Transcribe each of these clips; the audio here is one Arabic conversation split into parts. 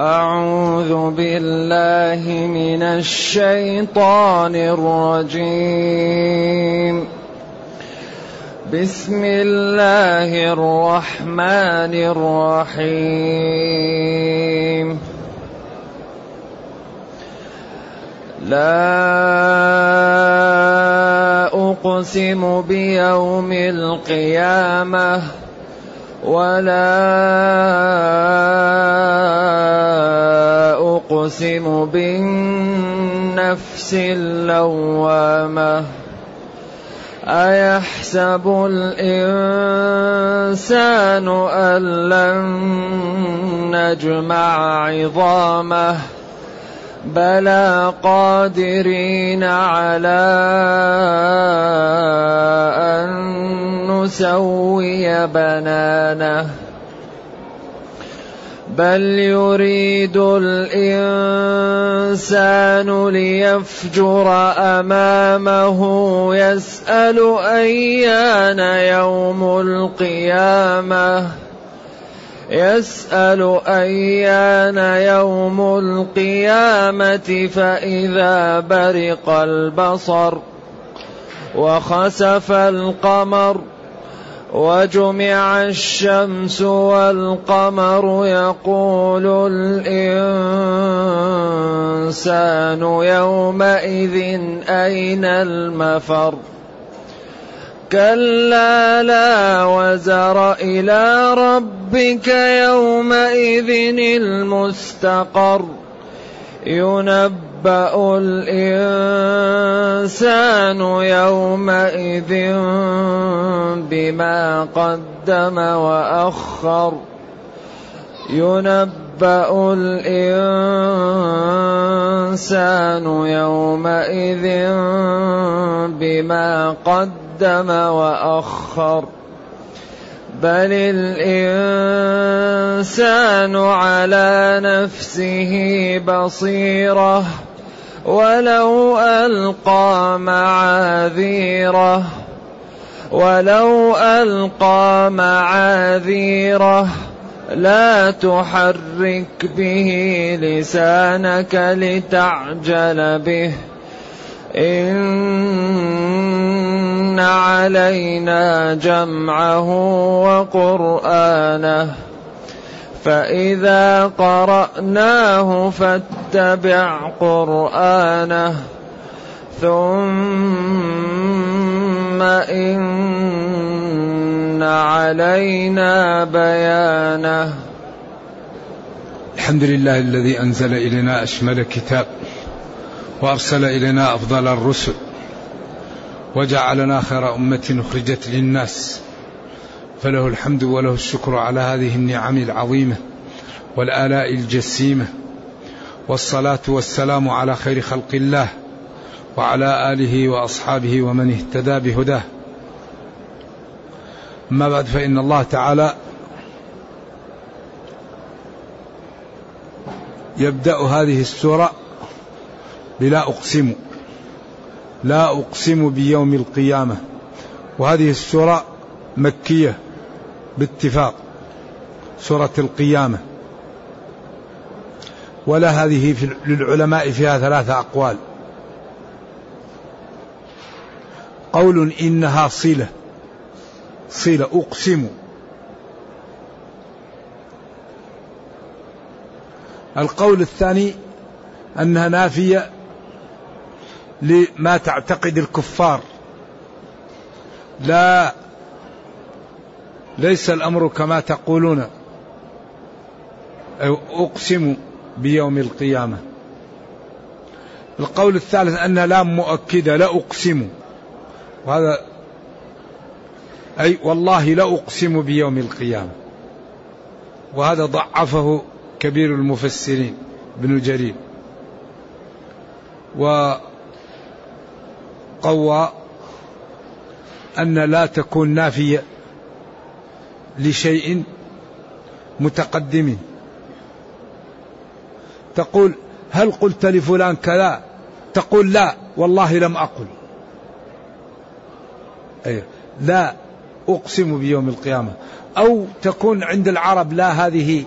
أعوذ بالله من الشيطان الرجيم. بسم الله الرحمن الرحيم. لا أقسم بيوم القيامة ولا أقسم بالنفس اللوامة أيحسب الإنسان أن لن نجمع عظامه بلى قادرين على أن نسوي بنانه بل يريد الإنسان ليفجر أمامه يسأل أيان يوم القيامة يسأل أيان يوم القيامة فإذا برق البصر وخسف القمر وجمع الشمس والقمر يقول الإنسان يومئذ أين المفر كلا لا وزر إلى ربك يومئذ المستقر. ينبأ الإنسان يومئذ بما قدم وأخر. ينبأ الإنسان يومئذ بما قدم وأخر. بل الإنسان على نفسه بصيرة ولو ألقى معاذيره ولو ألقى معاذيره لا تحرك به لسانك لتعجل به. إن علينا جمعه وقرآنه فإذا قرأناه فاتبع قرآنه ثم إن علينا بيانه. الحمد لله الذي أنزل إلينا أشمل كتاب وأرسل إلينا أفضل الرسل وجعلنا خير أمة أخرجت للناس. فله الحمد وله الشكر على هذه النعم العظيمة والآلاء الجسيمة. والصلاة والسلام على خير خلق الله وعلى آله وأصحابه ومن اهتدى بهداه. أما بعد فإن الله تعالى يبدأ هذه السورة بلا أقسم. لا أقسم بيوم القيامة. وهذه السورة مكية باتفاق. سورة القيامة. ولا هذه في للعلماء فيها ثلاثة أقوال. قول إنها صلة. صلة. أقسم. القول الثاني أنها نافية لما تعتقد الكفار. لا ليس الأمر كما تقولون. أقسم بيوم القيامة. القول الثالث أن لام مؤكدة لا أقسم. وهذا أي والله لا أقسم بيوم القيامة. وهذا ضعفه كبير المفسرين ابن جرير. وقوى أن لا تكون نافية لشيء متقدم. تقول هل قلت لفلان كذا؟ تقول لا والله لم أقل. أيه لا أقسم بيوم القيامة. أو تكون عند العرب لا هذه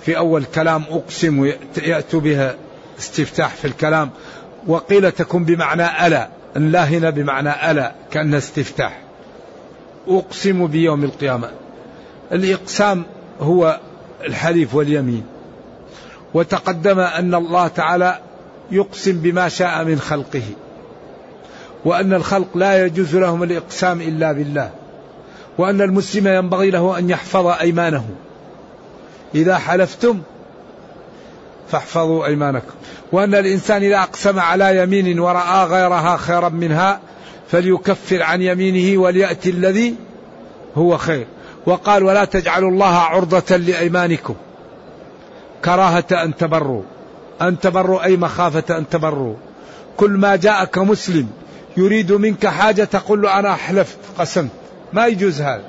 في أول كلام أقسم يأتوا بها استفتاح في الكلام وقيل تكون بمعنى ألا. لا هنا بمعنى ألا كأنها استفتاح. أقسم بيوم القيامة. الإقسام هو الحليف واليمين. وتقدم أن الله تعالى يقسم بما شاء من خلقه. وأن الخلق لا يجوز لهم الإقسام إلا بالله. وأن المسلم ينبغي له أن يحفظ أيمانه. إذا حلفتم فاحفظوا أيمانكم. وأن الإنسان إذا أقسم على يمين ورأى غيرها خيرا منها فليكفر عن يمينه وليأتي الذي هو خير. وقال ولا تجعلوا الله عرضة لأيمانكم. كراهة أن تبروا. أن تبروا أي مخافة أن تبروا. كل ما جاءك مسلم يريد منك حاجة تقول له أنا حلفت قسمت. ما يجوز هذا.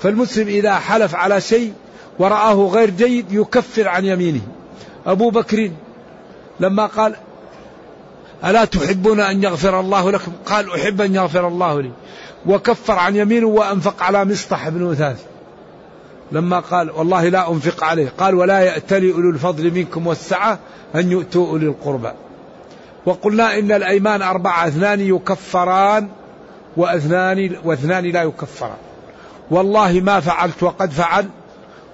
فالمسلم إذا حلف على شيء ورآه غير جيد يكفر عن يمينه. أبو بكر لما قال ألا تحبون أن يغفر الله لكم؟ قال أحب أن يغفر الله لي. وكفر عن يمينه وأنفق على مصطح بن وثاث. لما قال والله لا أنفق عليه. قال ولا يأتلي أولو الفضل منكم والسعة أن يؤتوا أولي القربى. وقلنا إن الأيمان أربعة اثنان يكفران وأثنان واثنان لا يكفران. والله ما فعلت وقد فعل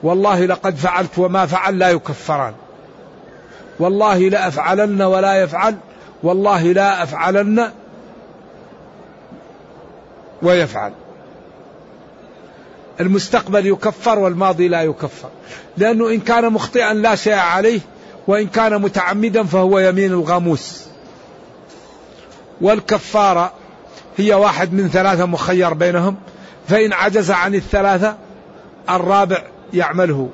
والله لقد فعلت وما فعل لا يكفران. والله لا أفعلن ولا يفعل. والله لا أفعلن ويفعل. المستقبل يكفر والماضي لا يكفر. لأنه إن كان مخطئا لا شيء عليه وإن كان متعمدا فهو يمين الغاموس. والكفارة هي واحد من ثلاثة مخير بينهم. فإن عجز عن الثلاثة الرابع يعمله.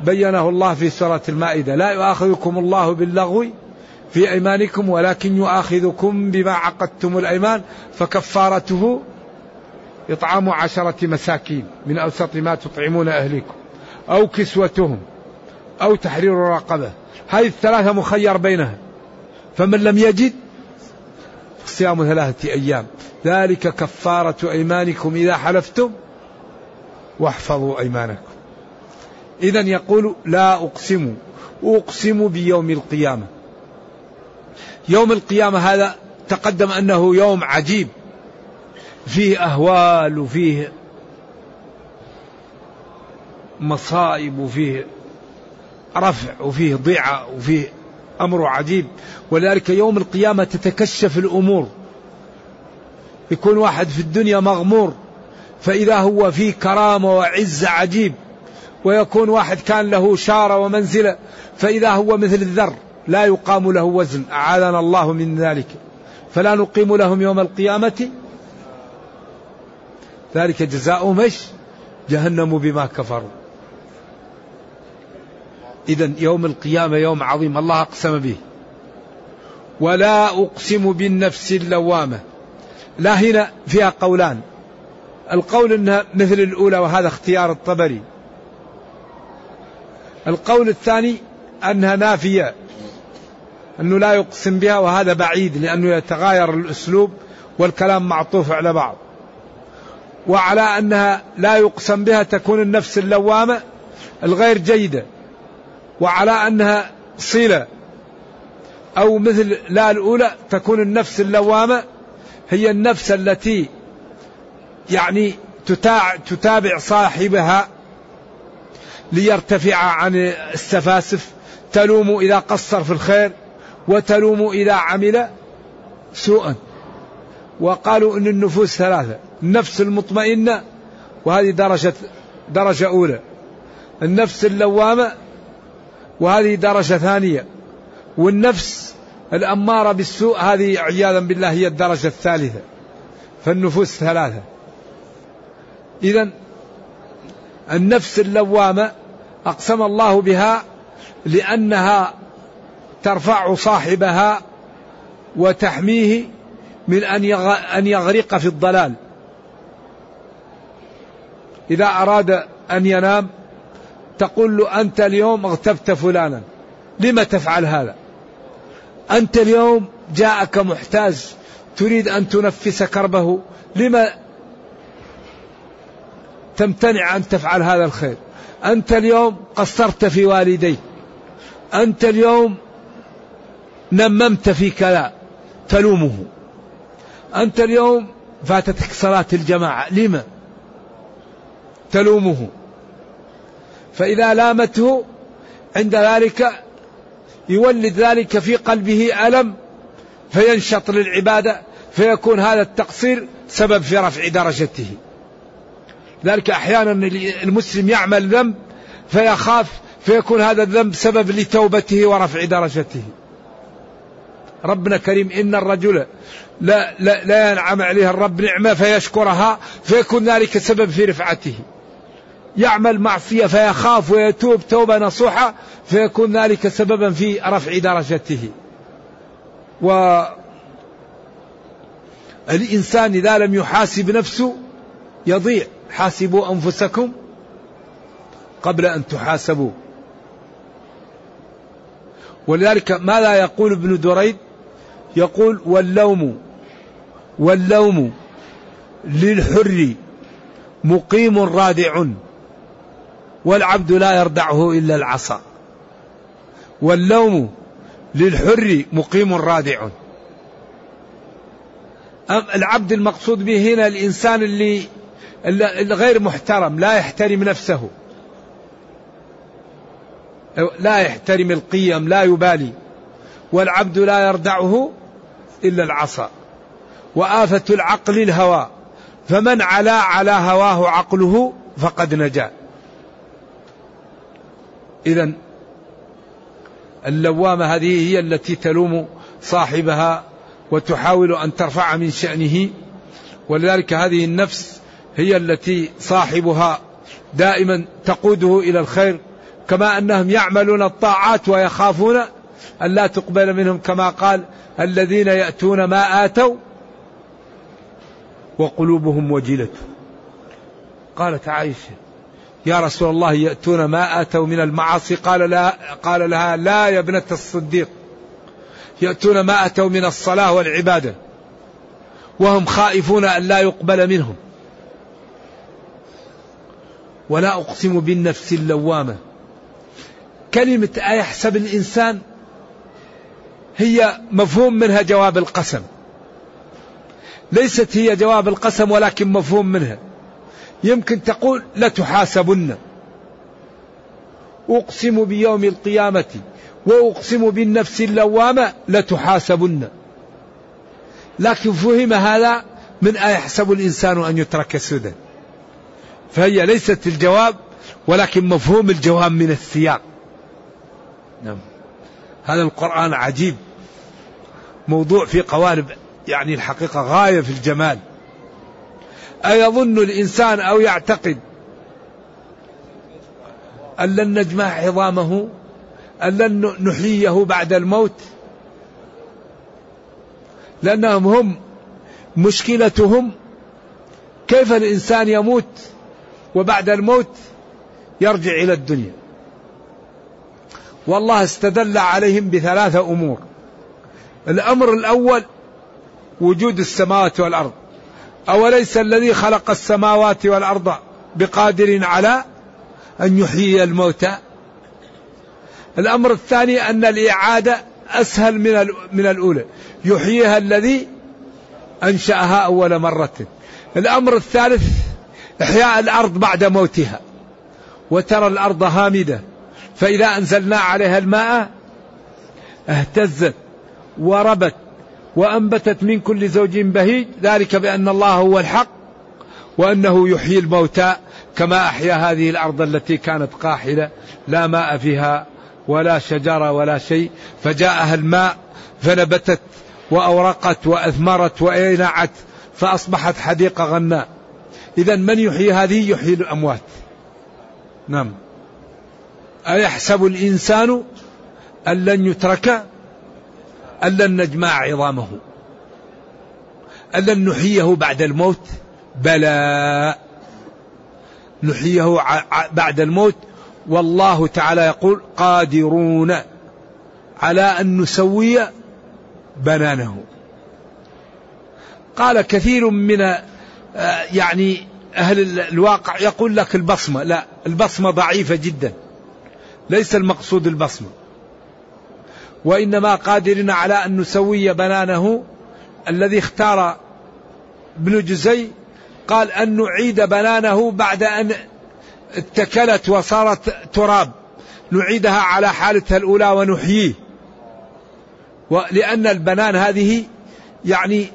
بينه الله في سورة المائدة. لا يؤاخذكم الله باللغو في أيمانكم ولكن يؤاخذكم بما عقدتم الأيمان. فكفارته إطعام عشرة مساكين من أوسط ما تطعمون أهليكم أو كسوتهم أو تحرير رقبة. هذه الثلاثة مخير بينها. فمن لم يجد صيام ثلاثة أيام. ذلك كفارة أيمانكم إذا حلفتم واحفظوا أيمانكم. إذا يقول لا أقسم أقسم بيوم القيامة. يوم القيامة هذا تقدم أنه يوم عجيب. فيه أهوال وفيه مصائب وفيه رفع وفيه ضيعة وفيه أمر عجيب. ولذلك يوم القيامة تتكشف الأمور. يكون واحد في الدنيا مغمور فإذا هو فيه كرامة وعز عجيب. ويكون واحد كان له شارة ومنزلة فإذا هو مثل الذر لا يقام له وزن أعاذنا الله من ذلك فلا نقيم لهم يوم القيامة ذلك جزاؤهم إيش؟ جهنم بما كفروا. إذا يوم القيامة يوم عظيم الله أقسم به. ولا أقسم بالنفس اللوامة. لا هنا فيها قولان. القول إنها مثل الأولى وهذا اختيار الطبري. القول الثاني أنها نافية أنه لا يقسم بها وهذا بعيد لأنه يتغاير الأسلوب والكلام معطوف على بعض. وعلى أنها لا يقسم بها تكون النفس اللوامة الغير جيدة وعلى أنها صلة أو مثل لا الأولى تكون النفس اللوامة هي النفس التي يعني تتابع صاحبها ليرتفع عن السفاسف تلوم إذا قصر في الخير وتلوم إذا عمل سوءا. وقالوا إن النفوس ثلاثة النفس المطمئنة وهذه درجة درجة أولى. النفس اللوامة وهذه درجة ثانية. والنفس الأمارة بالسوء هذه عياذا بالله هي الدرجة الثالثة. فالنفوس ثلاثة. إذا النفس اللوامة أقسم الله بها لأنها ترفع صاحبها وتحميه من أن يغرق في الضلال. إذا أراد أن ينام تقول له أنت اليوم اغتبت فلانا. لم تفعل هذا؟ أنت اليوم جاءك محتاج تريد أن تنفس كربه لما تمتنع أن تفعل هذا الخير؟ أنت اليوم قصرت في والديك. أنت اليوم نممت في كذا. تلومه. أنت اليوم فاتتك صلاة الجماعة. لما؟ تلومه. فإذا لامته عند ذلك يولد ذلك في قلبه ألم فينشط للعبادة فيكون هذا التقصير سبب في رفع درجته. ذلك أحيانا المسلم يعمل ذنب فيخاف فيكون هذا الذنب سبب لتوبته ورفع درجته. ربنا كريم إن الرجل لا, لا, لا ينعم عليه الرب نعمة فيشكرها فيكون ذلك سبب في رفعته. يعمل معصية فيخاف ويتوب توبة نصوحة فيكون ذلك سببا في رفع درجته. و الإنسان إذا لم يحاسب نفسه يضيع. حاسبوا أنفسكم قبل أن تحاسبوا. ولذلك ماذا يقول ابن دريد؟ يقول واللوم واللوم للحر مقيم رادع والعبد لا يردعه إلا العصا. واللوم للحر مقيم رادع. العبد المقصود به هنا الإنسان اللي الغير محترم لا يحترم نفسه. لا يحترم القيم لا يبالي. والعبد لا يردعه إلا العصا. وآفة العقل الهوى. فمن علا على هواه عقله فقد نجا. إذا اللوامة هذه هي التي تلوم صاحبها وتحاول أن ترفع من شأنه. ولذلك هذه النفس هي التي صاحبها دائما تقوده إلى الخير كما أنهم يعملون الطاعات ويخافون أن لا تقبل منهم كما قال الذين يأتون ما آتوا وقلوبهم وجلة. قالت عائشة يا رسول الله يأتون ما آتوا من المعاصي؟ قال لا قال لها لا يا ابنة الصديق يأتون ما أتوا من الصلاة والعبادة وهم خائفون أن لا يقبل منهم. ولا أقسم بالنفس اللوامة. كلمة أيحسب الإنسان هي مفهوم منها جواب القسم. ليست هي جواب القسم ولكن مفهوم منها. يمكن تقول لتحاسبن أقسم بيوم القيامة وأقسم بالنفس اللوامة لتحاسبن لكن فهم هذا من أيحسب الإنسان أن يترك سدى. فهي ليست الجواب ولكن مفهوم الجواب من السياق. نعم. هذا القرآن عجيب. موضوع في قوالب يعني الحقيقة غاية في الجمال. أيظن الإنسان أو يعتقد أن لن نجمع عظامه أن لن نحييه بعد الموت؟ لأنهم هم مشكلتهم كيف الإنسان يموت؟ وبعد الموت يرجع إلى الدنيا. والله استدل عليهم بثلاثة أمور. الأمر الأول وجود السماوات والأرض. أوليس الذي خلق السماوات والأرض بقادر على أن يحيي الموتى؟ الأمر الثاني أن الإعادة أسهل من من الأولى. يحييها الذي أنشأها أول مرة. الأمر الثالث إحياء الأرض بعد موتها وترى الأرض هامدة فإذا أنزلنا عليها الماء اهتزت وربت وأنبتت من كل زوج بهيج ذلك بأن الله هو الحق وأنه يحيي الموتى كما أحيا هذه الأرض التي كانت قاحلة لا ماء فيها ولا شجرة ولا شيء فجاءها الماء فنبتت وأورقت وأثمرت وأينعت فأصبحت حديقة غناء. إذا من يحيي هذه؟ يحيي الأموات. نعم. أيحسب الإنسان أن لن يترك أن لن نجمع عظامه؟ أن لن نحييه بعد الموت؟ بلى. نحييه بعد الموت. والله تعالى يقول قادرون على أن نسوي بنانه. قال كثير من يعني أهل الواقع يقول لك البصمة لا البصمة ضعيفة جدا. ليس المقصود البصمة. وإنما قادرين على أن نسوي بنانه. الذي اختار ابن جزي قال أن نعيد بنانه بعد أن اتكلت وصارت تراب. نعيدها على حالتها الأولى ونحييه. ولأن البنان هذه يعني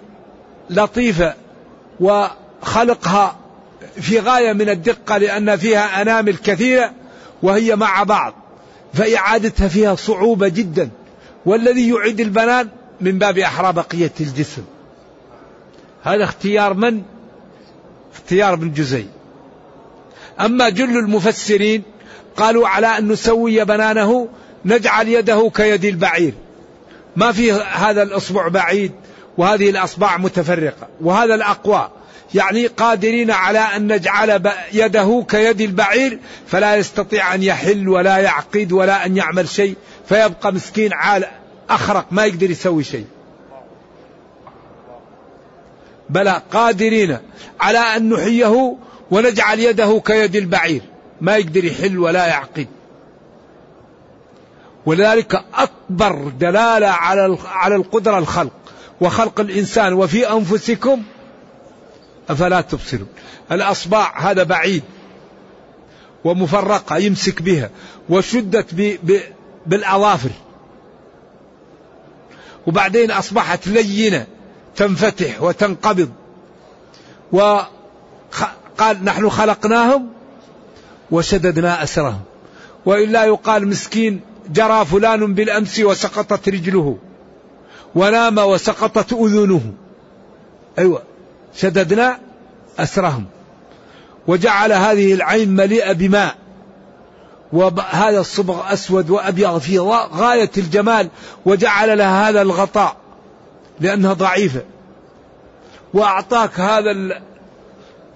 لطيفة. وخلقها في غاية من الدقة لأن فيها أنامل كثيرة وهي مع بعض فإعادتها فيها صعوبة جدا. والذي يعيد البنان من باب أحرى بقية الجسم. هذا اختيار من؟ اختيار ابن جزي. أما جل المفسرين قالوا على أن نسوي بنانه نجعل يده كيد البعير. ما في هذا الأصبع بعيد وهذه الأصبع متفرقة. وهذا الأقوى يعني قادرين على أن نجعل يده كيد البعير فلا يستطيع أن يحل ولا يعقد ولا أن يعمل شيء فيبقى مسكين عال أخرق ما يقدر يسوي شيء. بلى قادرين على أن نحيه ونجعل يده كيد البعير ما يقدر يحل ولا يعقد. ولذلك أكبر دلالة على على القدرة الخلق وخلق الإنسان وفي أنفسكم أفلا تبصرون؟ الأصبع هذا بعيد ومفرقة يمسك بها وشدت ب ب بالأظافر. وبعدين أصبحت لينة تنفتح وتنقبض. وقال نحن خلقناهم وشددنا أسرهم. وإلا يقال مسكين جرى فلان بالأمس وسقطت رجله ونام وسقطت أذنه. أيوة. شددنا أسرهم. وجعل هذه العين مليئة بماء. وهذا الصبغ أسود وأبيض في غاية الجمال. وجعل لها هذا الغطاء لأنها ضعيفة. وأعطاك هذا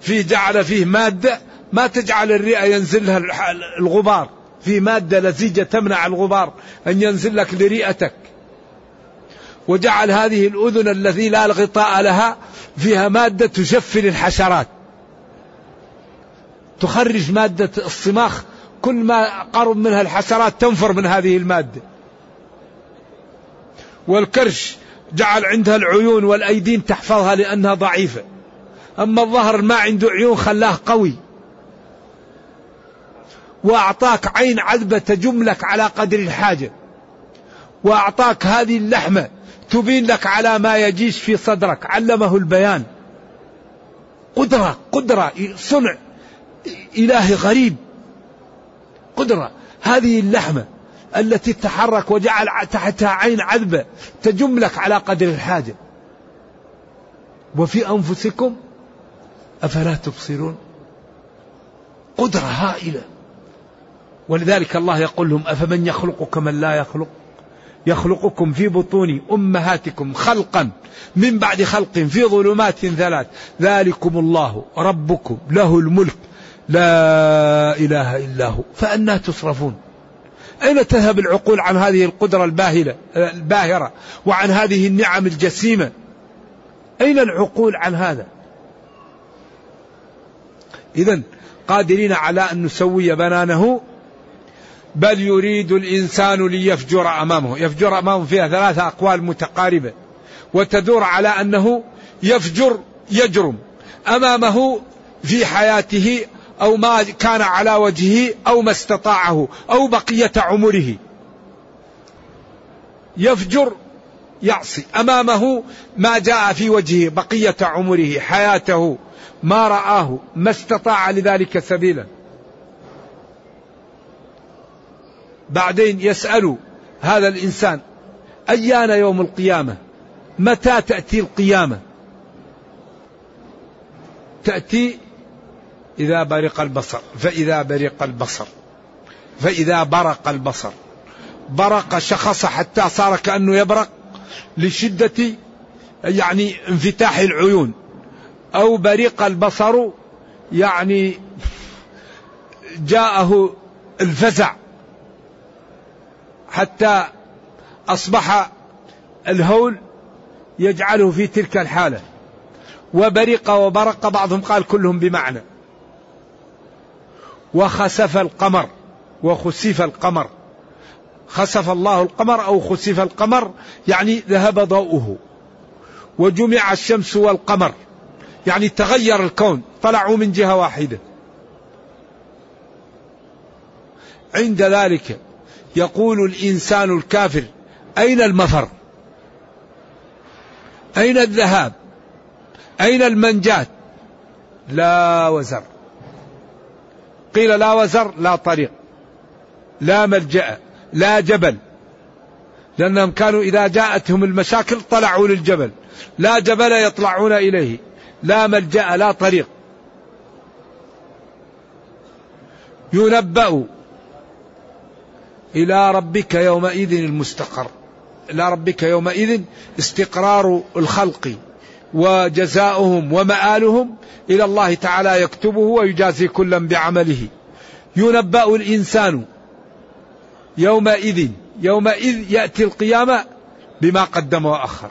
فيه جعل فيه مادة. ما تجعل الرئة ينزل لها الغبار. في مادة لزيجة تمنع الغبار أن ينزل لك لرئتك. وجعل هذه الأذن التي لا غطاء لها فيها مادة تشفل الحشرات. تخرج مادة الصماخ كل ما قرب منها الحشرات تنفر من هذه المادة. والكرش جعل عندها العيون والأيدين تحفظها لأنها ضعيفة. أما الظهر ما عنده عيون خلاه قوي. وأعطاك عين عذبة تجم لك على قدر الحاجة. وأعطاك هذه اللحمة تبين لك على ما يجيش في صدرك. علمه البيان. قدرة قدرة صنع إلهي غريب. قدرة. هذه اللحمة التي تحرك وجعل تحتها عين عذبة تجم لك على قدر الحاجة. وفي أنفسكم أفلا تبصرون؟ قدرة هائلة. ولذلك الله يقول لهم أفمن يخلق كمن لا يخلق؟ يخلقكم في بطون أمهاتكم خلقا من بعد خلق في ظلمات ثلاث. ذلكم الله ربكم له الملك. لا إله إلا هو. فأنا تصرفون. أين تذهب العقول عن هذه القدرة الباهرة الباهرة وعن هذه النعم الجسيمة؟ أين العقول عن هذا؟ إذا قادرين على أن نسوي بنانه بل يريد الإنسان ليفجر أمامه. يفجر أمامه فيها ثلاثة أقوال متقاربة. وتدور على أنه يفجر يجرم أمامه في حياته أو ما كان على وجهه أو ما استطاعه أو بقية عمره. يفجر يعصي أمامه ما جاء في وجهه بقية عمره حياته ما رآه ما استطاع لذلك سبيلا. بعدين يسأل هذا الإنسان أيان يوم القيامة؟ متى تأتي القيامة؟ تأتي إذا برق البصر فإذا برق البصر فإذا برق البصر. برق شخص حتى صار كأنه يبرق لشدة يعني انفتاح العيون. أو برق البصر يعني جاءه الفزع. حتى أصبح الهول يجعله في تلك الحالة. وبرق وبرق بعضهم قال كلهم بمعنى. وخسف القمر وخسف القمر. خسف الله القمر أو خسف القمر يعني ذهب ضوءه. وجمع الشمس والقمر يعني تغير الكون طلعوا من جهة واحدة. عند ذلك يقول الإنسان الكافر أين المفر؟ أين الذهاب؟ أين المنجاة؟ لا وزر. قيل لا وزر لا طريق لا ملجأ لا جبل. لأنهم كانوا إذا جاءتهم المشاكل طلعوا للجبل. لا جبل يطلعون إليه لا ملجأ لا طريق. ينبأ إلى ربك يومئذ المستقر. إلى ربك يومئذ استقرار الخلق وجزاؤهم ومآلهم إلى الله تعالى يكتبه ويجازي كلا بعمله. ينبأ الإنسان يومئذ يومئذ يأتي القيامة بما قدم وأخر.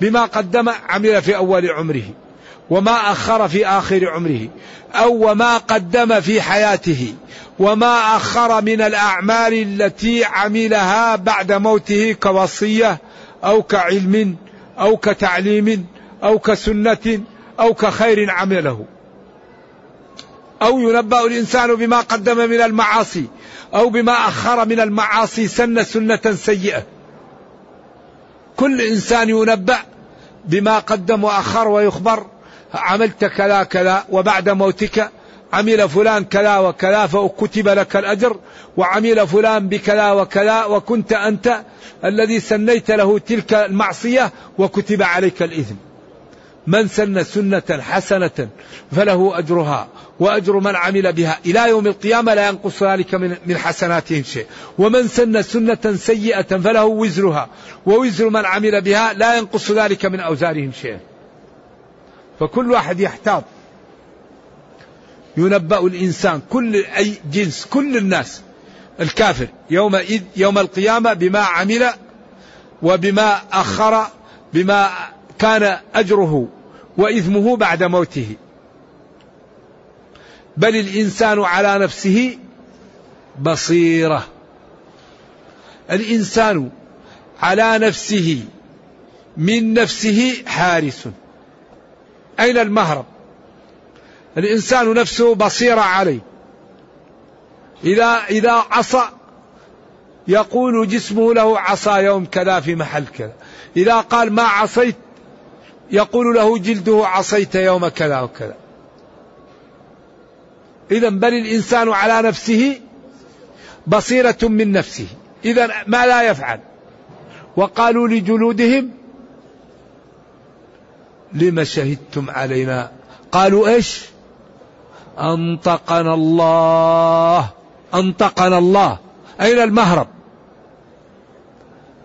بما قدم عمل في أول عمره. وما أخر في آخر عمره أو وما قدم في حياته وما أخر من الأعمال التي عملها بعد موته كوصية أو كعلم أو كتعليم أو كسنة أو كخير عمله. أو ينبأ الإنسان بما قدم من المعاصي أو بما أخر من المعاصي سن سنة سيئة. كل إنسان ينبأ بما قدم وأخر ويخبر عملت كذا كذا وبعد موتك عمل فلان كذا وكذا فكتب لك الأجر وعمل فلان بكذا وكذا وكنت أنت الذي سنيت له تلك المعصية وكتب عليك الإثم. من سن سنة حسنة فله أجرها وأجر من عمل بها. إلى يوم القيامة لا ينقص ذلك من, حسناتهم شيء. ومن سن سنة سيئة فله وزرها. ووزر من عمل بها لا ينقص ذلك من أوزارهم شيئا. فكل واحد يحتاط. ينبأ الإنسان كل أي جنس كل الناس. الكافر يومئذ يوم القيامة بما عمل وبما أخر بما كان أجره وإثمه بعد موته. بل الإنسان على نفسه بصيرة. الإنسان على نفسه من نفسه حارس. أين المهرب؟ الإنسان نفسه بصيرة عليه. إذا إذا عصى يقول جسمه له عصى يوم كذا في محل كذا. إذا قال ما عصيت يقول له جلده عصيت يوم كذا وكذا. إذا بل الإنسان على نفسه بصيرة من نفسه. إذا ما لا يفعل. وقالوا لجلودهم لم شهدتم علينا؟ قالوا إيش؟ أنطقنا الله. أنطقنا الله. أين المهرب؟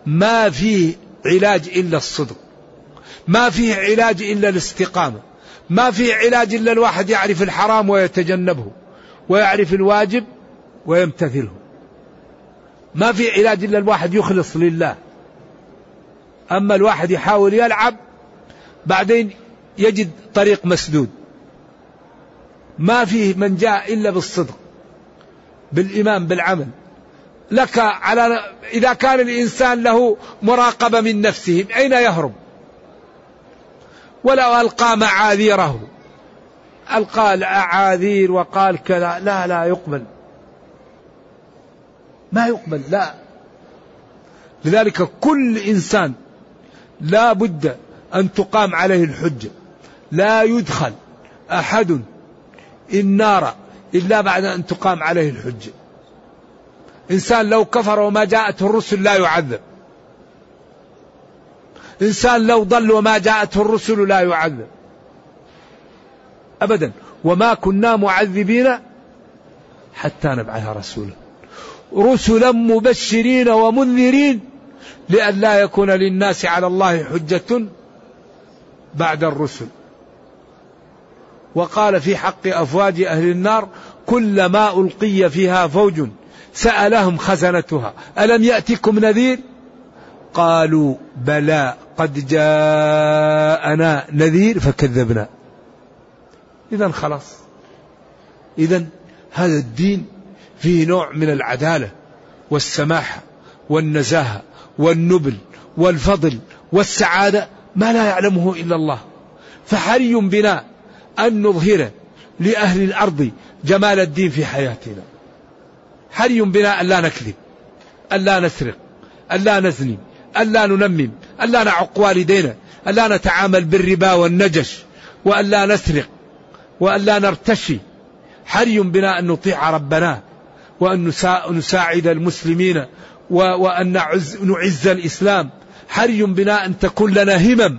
ما فيه علاج إلا الصدق. ما فيه علاج إلا الاستقامة. ما فيه علاج إلا الواحد يعرف الحرام ويتجنبه ويعرف الواجب ويمتثله. ما في علاج إلا الواحد يخلص لله. أما الواحد يحاول يلعب بعدين يجد طريق مسدود. ما فيه من جاء إلا بالصدق بالإيمان بالعمل. لك على إذا كان الإنسان له مراقبة من نفسه أين يهرب؟ ولو ألقى معاذيره. ألقى الأعاذير وقال كذا لا لا يقبل. ما يقبل لا. لذلك كل إنسان لا بد أن تقام عليه الحجة لا يدخل أحد النار إلا بعد أن تقام عليه الحجة إنسان لو كفر وما جاءته الرسل لا يعذب. إنسان لو ضل وما جاءته الرسل لا يعذب. أبدا. وما كنا معذبين حتى نبعث رسولا. رسلا مبشرين ومنذرين لئلا يكون للناس على الله حجة. بعد الرسل. وقال في حق أفواج أهل النار كلما ألقي فيها فوج سألهم خزنتها. ألم يأتكم نذير؟ قالوا بلى قد جاءنا نذير فكذبنا. إذا خلاص. إذا هذا الدين فيه نوع من العدالة والسماحة والنزاهة والنبل والفضل والسعادة. ما لا يعلمه إلا الله. فحري بنا أن نظهر لأهل الأرض جمال الدين في حياتنا. حري بنا أن لا نكذب أن لا نسرق أن لا نزني أن لا ننمم أن لا نعق والدينا أن لا نتعامل بالربا والنجش وأن لا نسرق وأن لا نرتشي. حري بنا أن نطيع ربنا وأن نساعد المسلمين وأن نعز, نعز الإسلام. حري بنا أن تكون لنا همم.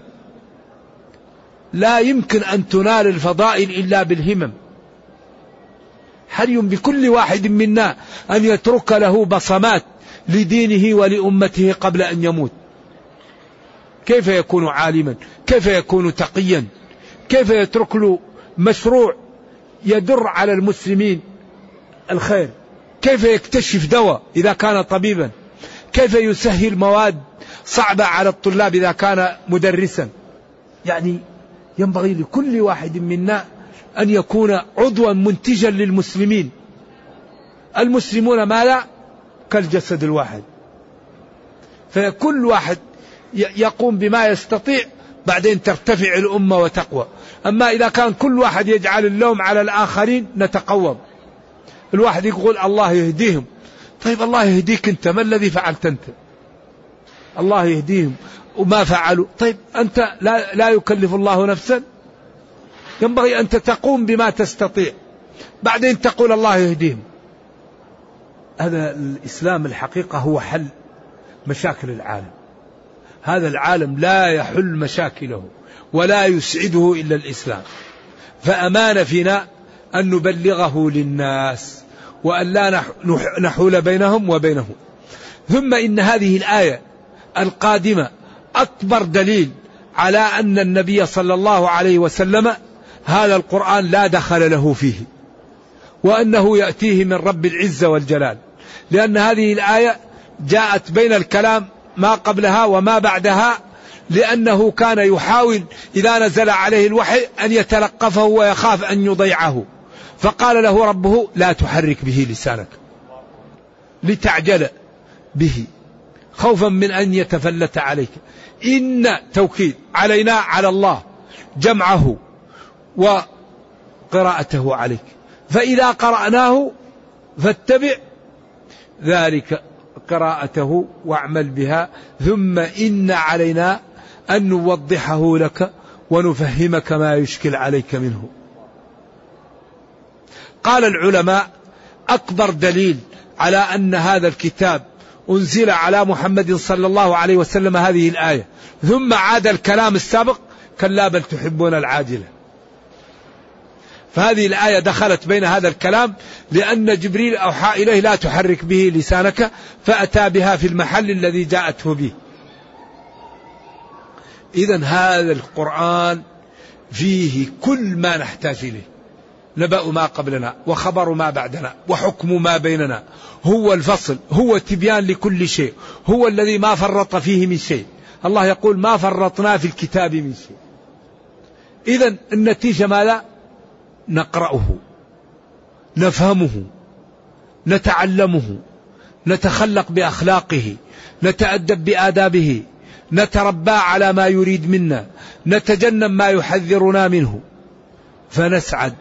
لا يمكن أن تنال الفضائل إلا بالهمم. حري بكل واحد منا أن يترك له بصمات لدينه ولأمته قبل أن يموت. كيف يكون عالما؟ كيف يكون تقيا؟ كيف يترك له مشروع يدر على المسلمين الخير؟ كيف يكتشف دواء إذا كان طبيبا؟ كيف يسهل مواد صعبة على الطلاب إذا كان مدرسا؟ يعني ينبغي لكل واحد منا أن يكون عضوا منتجا للمسلمين. المسلمون ما لا كالجسد الواحد. فكل واحد يقوم بما يستطيع بعدين ترتفع الأمة وتقوى. أما إذا كان كل واحد يجعل اللوم على الآخرين نتقوض الواحد يقول الله يهديهم. طيب الله يهديك أنت ما الذي فعلت أنت؟ الله يهديهم. وما فعلوا؟ طيب أنت لا, لا يكلف الله نفسا؟ ينبغي أنت تقوم بما تستطيع. بعدين تقول الله يهديهم. هذا الإسلام الحقيقة هو حل مشاكل العالم. هذا العالم لا يحل مشاكله ولا يسعده إلا الإسلام. فأمان فينا أن نبلغه للناس. وأن لا نحول بينهم وبينه. ثم إن هذه الآية القادمة أكبر دليل على أن النبي صلى الله عليه وسلم هذا القرآن لا دخل له فيه وأنه يأتيه من رب العزة والجلال. لأن هذه الآية جاءت بين الكلام ما قبلها وما بعدها لأنه كان يحاول إذا نزل عليه الوحي أن يتلقفه ويخاف أن يضيعه. فقال له ربه لا تحرك به لسانك لتعجل به خوفا من أن يتفلت عليك. إن توكيد علينا على الله جمعه وقراءته عليك. فإذا قرأناه فاتبع ذلك قراءته واعمل بها. ثم إن علينا أن نوضحه لك ونفهمك ما يشكل عليك منه. قال العلماء أكبر دليل على أن هذا الكتاب أنزل على محمد صلى الله عليه وسلم هذه الآية. ثم عاد الكلام السابق كلا بل تحبون العاجلة. فهذه الآية دخلت بين هذا الكلام لأن جبريل أوحى إليه لا تحرك به لسانك فأتى بها في المحل الذي جاءته به. إذا هذا القرآن فيه كل ما نحتاج إليه. نبأ ما قبلنا وخبر ما بعدنا وحكم ما بيننا. هو الفصل هو تبيان لكل شيء هو الذي ما فرط فيه من شيء. الله يقول ما فرطنا في الكتاب من شيء. إذا النتيجة ماذا؟ نقرأه نفهمه نتعلمه نتخلق بأخلاقه نتأدب بآدابه نتربى على ما يريد منا نتجنب ما يحذرنا منه. فنسعد.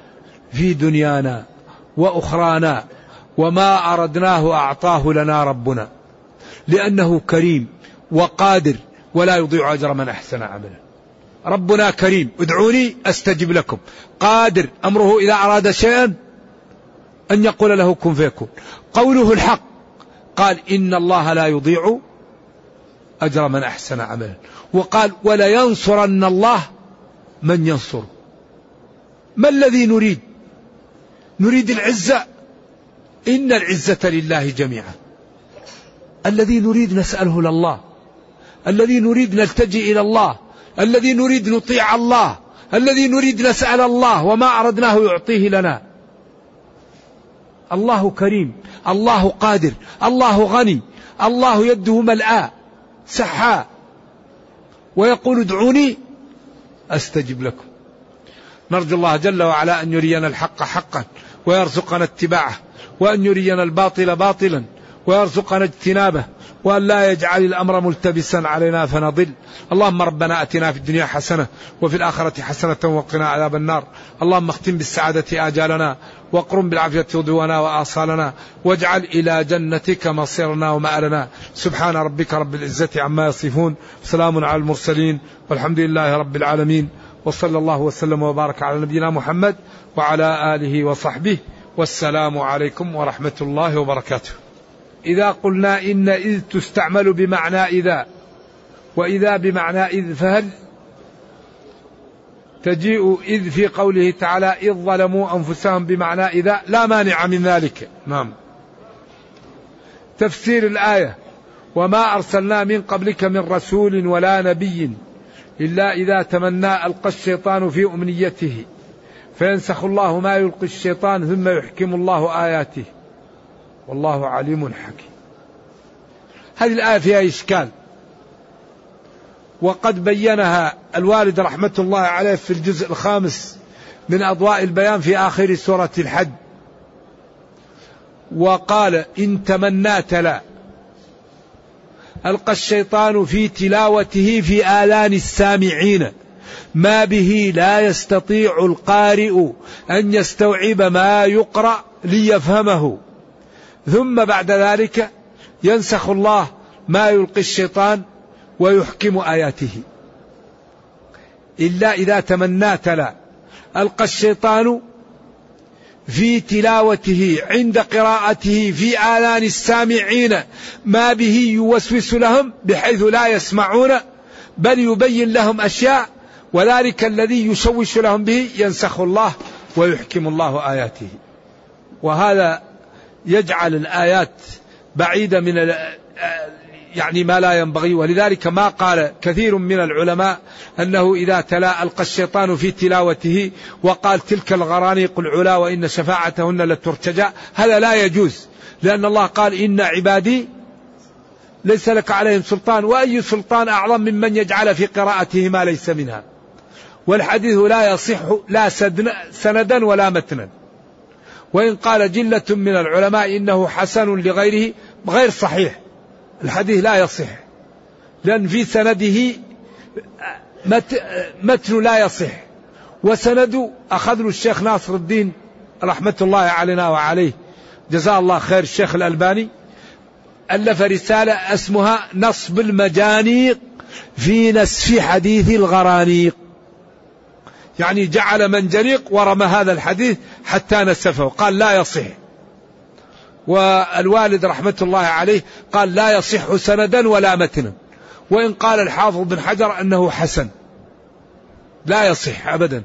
في دنيانا وأخرانا وما أردناه أعطاه لنا ربنا. لأنه كريم وقادر ولا يضيع أجر من أحسن عملا. ربنا كريم. ادعوني أستجب لكم. قادر. أمره إذا أراد شيئا أن يقول له كن فيكون. قوله الحق. قال إن الله لا يضيع أجر من أحسن عملا. وقال ولينصرن الله من ينصره. ما الذي نريد؟ نريد العزة. إن العزة لله جميعا. الذي نريد نسأله لله. الذي نريد نلتجئ إلى الله. الذي نريد نطيع الله. الذي نريد نسأل الله وما أردناه يعطيه لنا. الله كريم. الله قادر. الله غني. الله يده ملآ سحاء. ويقول ادعوني أستجب لكم. نرجو الله جل وعلا أن يرينا الحق حقا. ويرزقنا اتباعه وأن يرينا الباطل باطلا ويرزقنا اجتنابه وأن لا يجعل الأمر ملتبسا علينا فنضل. اللهم ربنا أتنا في الدنيا حسنة وفي الآخرة حسنة وقنا عذاب النار. اللهم اختم بالسعادة آجالنا واقرم بالعافية غدونا وآصالنا واجعل إلى جنتك مصيرنا ومآلنا. سبحان ربك رب العزة عما يصفون سلام على المرسلين والحمد لله رب العالمين. وصلى الله وسلم وبارك على نبينا محمد وعلى آله وصحبه والسلام عليكم ورحمة الله وبركاته. إذا قلنا إن إذ تستعمل بمعنى إذا وإذا بمعنى إذ فهل؟ تجيء إذ في قوله تعالى إذ ظلموا أنفسهم بمعنى إذا لا مانع من ذلك. نعم. تفسير الآية وما أرسلنا من قبلك من رسول ولا نبي إلا إذا تمنى ألقى الشيطان في أمنيته. فينسخ الله ما يلقي الشيطان ثم يحكم الله آياته. والله عليم حكيم. هذه الآية فيها إشكال. وقد بينها الوالد رحمة الله عليه في الجزء الخامس من أضواء البيان في آخر سورة الحج. وقال إن تمنات لا. ألقى الشيطان في تلاوته في آلان السامعين. ما به لا يستطيع القارئ أن يستوعب ما يقرأ ليفهمه. ثم بعد ذلك ينسخ الله ما يلقي الشيطان ويحكم آياته. إلا إذا تمنى تلا. ألقى الشيطان في تلاوته عند قراءته في آذان السامعين. ما به يوسوس لهم بحيث لا يسمعون بل يبين لهم أشياء وذلك الذي يشوش لهم به ينسخ الله ويحكم الله آياته. وهذا يجعل الآيات بعيدة من يعني ما لا ينبغي. ولذلك ما قال كثير من العلماء أنه إذا تلا ألقى الشيطان في تلاوته وقال تلك الغرانيق العلا وإن شفاعتهن لترتجى هذا لا يجوز. لأن الله قال إن عبادي ليس لك عليهم سلطان وأي سلطان أعظم ممن يجعل في قراءته ما ليس منها. والحديث لا يصح لا سندا ولا متنا. وإن قال جلة من العلماء إنه حسن لغيره غير صحيح. الحديث لا يصح. لأن في سنده متن لا يصح. وسند أخذ الشيخ ناصر الدين رحمة الله علينا وعليه. جزاه الله خير الشيخ الألباني. ألف رسالة اسمها نصب المجانيق في نسف حديث الغرانيق. يعني جعل منجنيق ورمى هذا الحديث حتى نسفه. قال لا يصح. والوالد رحمة الله عليه قال لا يصح سندا ولا متنا. وإن قال الحافظ بن حجر أنه حسن. لا يصح أبدا.